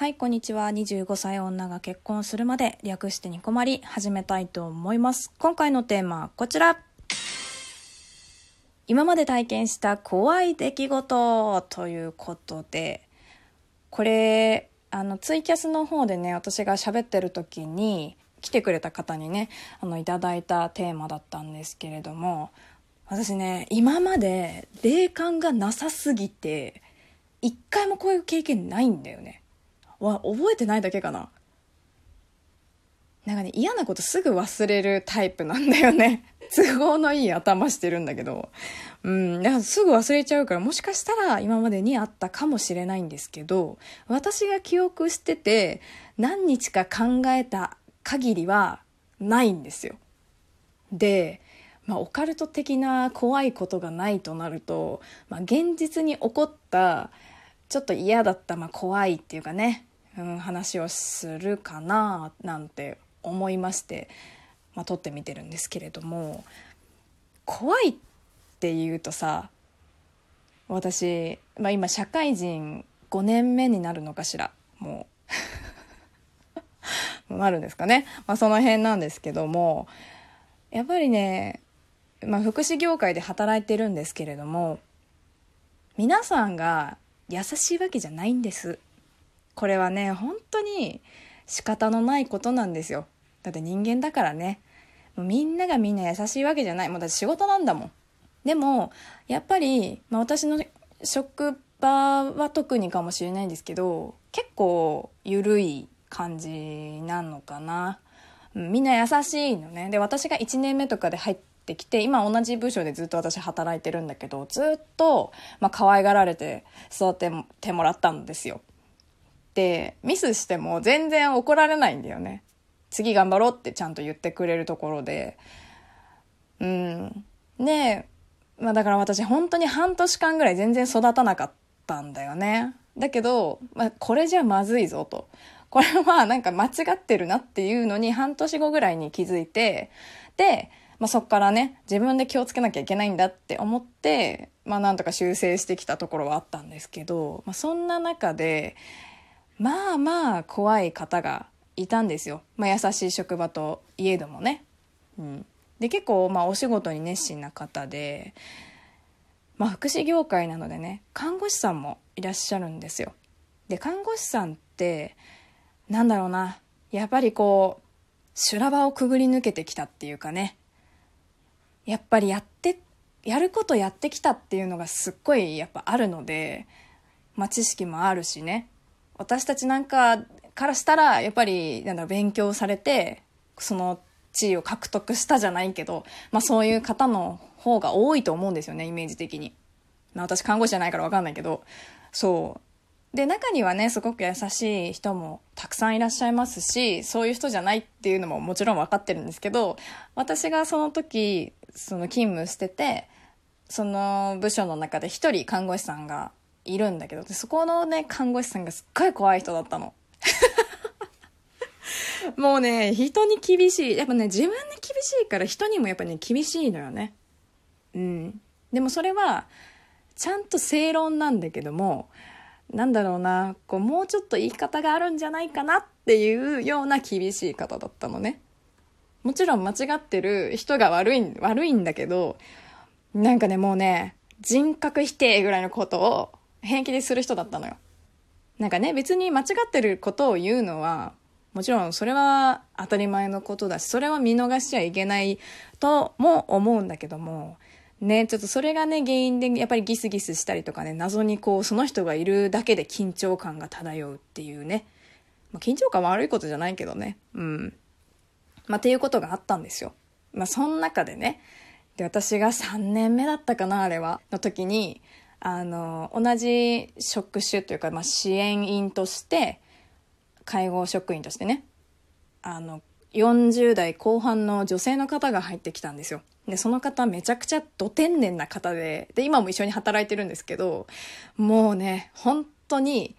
はい、こんにちは。25歳女が結婚するまで略してニコマリ始めたいと思います。今回のテーマはこちら。今まで体験した怖い出来事ということで、これ、あの、ツイキャスの方でね、私が喋ってる時に、来てくれた方にね、あの、いただいたテーマだったんですけれども、私ね、今まで霊感がなさすぎて、一回もこういう経験ないんだよね。わ、覚えてないだけかな。なんかね、嫌なことすぐ忘れるタイプなんだよね。都合のいい頭してるんだけど。うん、だからすぐ忘れちゃうから、もしかしたら今までにあったかもしれないんですけど、私が記憶してて、何日か考えた限りはないんですよ。で、まあ、オカルト的な怖いことがないとなると、まあ、現実に起こったちょっと嫌だった、まあ、怖いっていうかね、うん、話をするかななんて思いまして、まあ、撮ってみてるんですけれども怖いっていうとさ私、まあ、今社会人5年目になるのかしらもう。なるんですかね、まあ、その辺なんですけどもやっぱりねまあ、福祉業界で働いてるんですけれども皆さんが優しいわけじゃないんです。これはね本当に仕方のないことなんですよ。だって人間だからね。もうみんながみんな優しいわけじゃない。もうだって仕事なんだもん。でもやっぱり、まあ、私の職場は特にかもしれないんですけど結構緩い感じなのかな。みんな優しいのね。で私が1年目とかで入ってきて今同じ部署でずっと私働いてるんだけどずっと、まあ、可愛がられて育ててもらったんですよ。でミスしても全然怒られないんだよね。次頑張ろうってちゃんと言ってくれるところで。うん。で、まあ、だから私本当に半年間ぐらい全然育たなかったんだよね。だけど、まあ、これじゃまずいぞと。これはなんか間違ってるなっていうのに半年後ぐらいに気づいてでまあ、そこからね自分で気をつけなきゃいけないんだって思って、まあ、なんとか修正してきたところはあったんですけど、まあ、そんな中でまあまあ怖い方がいたんですよ、まあ、優しい職場といえどもね。うん、で結構まあお仕事に熱心な方で、まあ、福祉業界なのでね看護師さんもいらっしゃるんですよ。で看護師さんってなんだろうな。やっぱりこう修羅場をくぐり抜けてきたっていうかね。やっぱりやってやることやってきたっていうのがすっごいやっぱあるので、まあ、知識もあるしね。私たちなんかからしたらやっぱりなんだ勉強されてその地位を獲得したじゃないけど、まあ、そういう方の方が多いと思うんですよねイメージ的に、まあ、私看護師じゃないから分かんないけど。そう。で中にはねすごく優しい人もたくさんいらっしゃいますしそういう人じゃないっていうのももちろん分かってるんですけど私がその時その勤務しててその部署の中で一人看護師さんがいるんだけどそこのね看護師さんがすっごい怖い人だったの。もうね人に厳しい。やっぱね自分に厳しいから人にもやっぱね厳しいのよね。うん。でもそれはちゃんと正論なんだけどもなんだろうなこうもうちょっと言い方があるんじゃないかなっていうような厳しい方だったのね。もちろん間違ってる人が悪い、悪いんだけど、なんかね、もうね、人格否定ぐらいのことを平気でする人だったのよ。なんかね、別に間違ってることを言うのは、もちろんそれは当たり前のことだし、それは見逃しちゃいけないとも思うんだけども、ね、ちょっとそれがね、原因でやっぱりギスギスしたりとかね、謎にこう、その人がいるだけで緊張感が漂うっていうね。まあ、緊張感悪いことじゃないけどね。うん。まあ、っていうことがあったんですよ。まあ、その中でね、で、私が3年目だったかな、あれは、の時に、あの、同じ職種というか、まあ、支援員として、介護職員としてね、あの、40代後半の女性の方が入ってきたんですよ。で、その方めちゃくちゃど天然な方で、で、今も一緒に働いてるんですけど、もうね、本当に、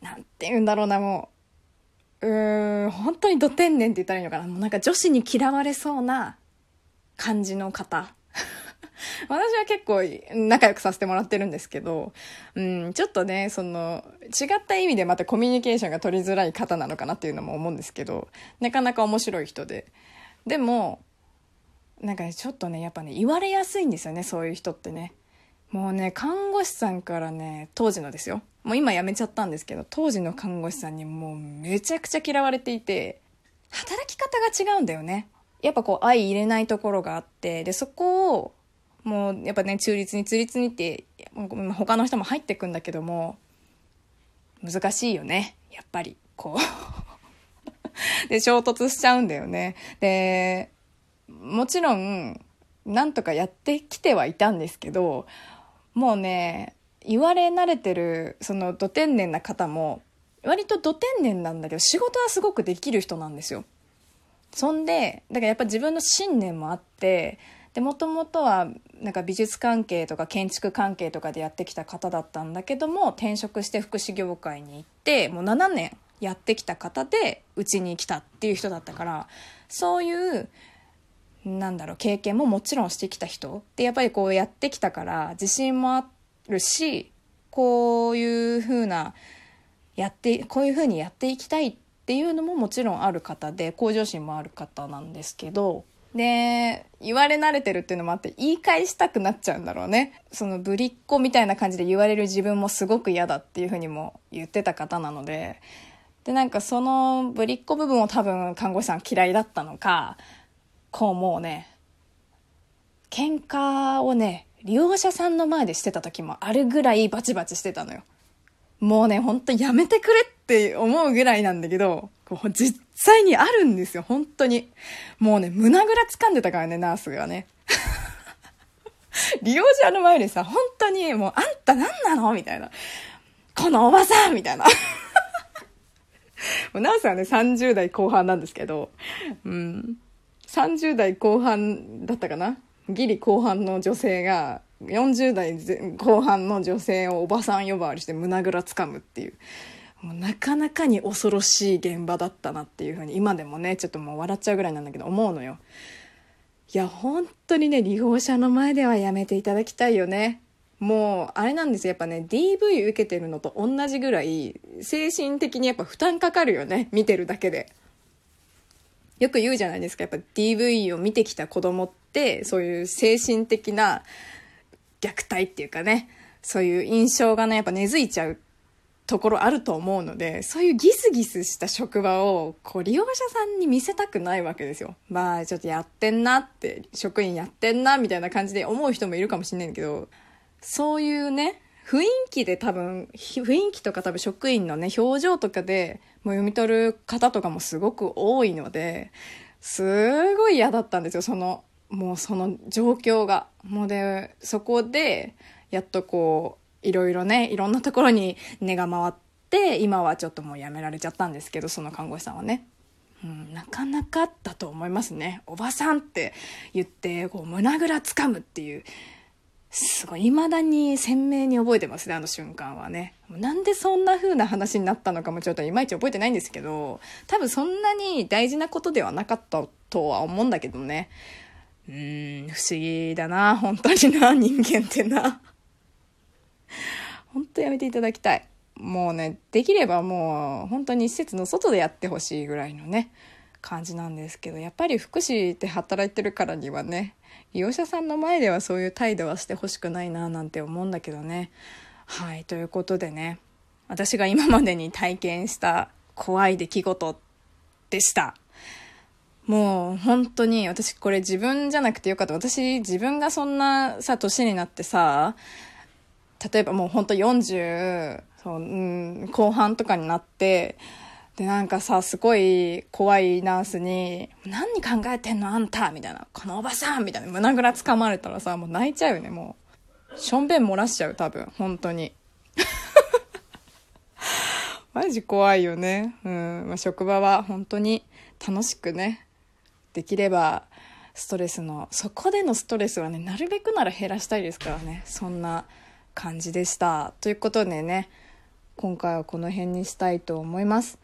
なんて言うんだろうな、もう、うーん、本当にど天然って言ったらいいのかな。もうなんか女子に嫌われそうな感じの方。私は結構仲良くさせてもらってるんですけど、うん、ちょっとね、その、違った意味でまたコミュニケーションが取りづらい方なのかなっていうのも思うんですけど、なかなか面白い人で。でも、なんかちょっとね、やっぱね、言われやすいんですよね、そういう人ってね。もうね、看護師さんからね、当時のですよ。もう今辞めちゃったんですけど、当時の看護師さんにもうめちゃくちゃ嫌われていて、働き方が違うんだよね。やっぱこう愛入れないところがあって、で、そこを、もうやっぱね、中立に中立にって、他の人も入ってくんだけども、難しいよね。やっぱり、こう で、衝突しちゃうんだよね。で、もちろん、なんとかやってきてはいたんですけど、もうね、言われ慣れてる、その、ど天然な方も、割とど天然なんだけど、仕事はすごくできる人なんですよ。そんで、だからやっぱ自分の信念もあって、で、もともとは、なんか美術関係とか建築関係とかでやってきた方だったんだけども、転職して福祉業界に行って、もう7年やってきた方で、うちに来たっていう人だったから、そういう、なんだろう、経験ももちろんしてきた人。で、やっぱりこうやってきたから、自信もあるし、こういうふうな、やって、こういうふうにやっていきたいっていうのももちろんある方で、向上心もある方なんですけど、で、言われ慣れてるっていうのもあって、言い返したくなっちゃうんだろうね。そのぶりっ子みたいな感じで言われる自分もすごく嫌だっていうふうにも言ってた方なので、で、なんかそのぶりっ子部分を多分看護師さん嫌いだったのか、こうもうね、喧嘩をね、利用者さんの前でしてた時もあるぐらいバチバチしてたのよ。もうね、ほんとやめてくれって思うぐらいなんだけど、こう実際にあるんですよ、本当に。もうね、胸ぐら掴んでたからね、ナースがね。利用者の前でさ、本当にもう、あんた何なの？みたいな。このおばさんみたいな。も うナースはね、30代後半なんですけど、うん。30代後半だったかな？ギリ後半の女性が40代後半の女性をおばさん呼ばわりして胸ぐらつかむっていう。もうなかなかに恐ろしい現場だったなっていうふうに今でもねちょっともう笑っちゃうぐらいなんだけど思うのよ。いや本当にね利用者の前ではやめていただきたいよね。もうあれなんですよ。やっぱね DV 受けてるのと同じぐらい精神的にやっぱ負担かかるよね。見てるだけで。よく言うじゃないですか。やっぱ DV を見てきた子供って、そういう精神的な虐待っていうかね、そういう印象がね、やっぱ根付いちゃうところあると思うので、そういうギスギスした職場を、こう、利用者さんに見せたくないわけですよ。まあ、ちょっとやってんなって、職員やってんな、みたいな感じで思う人もいるかもしれないけど、そういうね、雰囲気で多分、雰囲気とか多分職員のね、表情とかでもう読み取る方とかもすごく多いので、すごい嫌だったんですよ、その、もうその状況が。もうで、そこで、やっとこう、いろいろね、いろんなところに根が回って、今はちょっともうやめられちゃったんですけど、その看護師さんはね。うん、なかなかだと思いますね。おばさんって言って、こう、胸ぐらつかむっていう。すごい、未だに鮮明に覚えてますね、あの瞬間はね。なんでそんな風な話になったのかもちょっといまいち覚えてないんですけど、多分そんなに大事なことではなかったとは思うんだけどね。うん、不思議だな、本当にな、人間ってな。本当やめていただきたい。もうね、できればもう本当に施設の外でやってほしいぐらいのね、感じなんですけど、やっぱり福祉で働いてるからにはね、利用者さんの前ではそういう態度はしてほしくないななんて思うんだけどね。はい、ということでね、私が今までに体験した怖い出来事でした。もう本当に私これ自分じゃなくてよかった。私自分がそんなさ、年になってさ、例えばもう本当40、そう、うん、後半とかになって、で、なんかさ、すごい怖いナースに、何考えてんのあんたみたいな。このおばさんみたいな。胸ぐら掴まれたらさ、もう泣いちゃうよね、もう。しょんべん漏らしちゃう、多分。本当に。マジ怖いよね。うん。まあ、職場は本当に楽しくね、できれば、ストレスの、そこでのストレスはね、なるべくなら減らしたいですからね。そんな感じでした。ということでね、今回はこの辺にしたいと思います。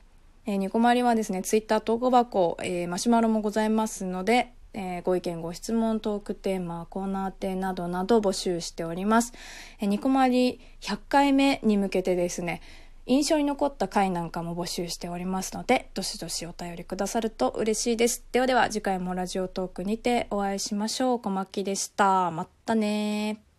えー、ニコマリはですね、ツイッター投稿箱、えー、マシュマロもございますので、えー、ご意見ご質問トークテーマコーナー展などなど募集しております、えー、ニコマリ100回目に向けてですね印象に残った回なんかも募集しておりますのでどしどしお便りくださると嬉しいです。ではでは次回もラジオトークにてお会いしましょう。小牧でした。またね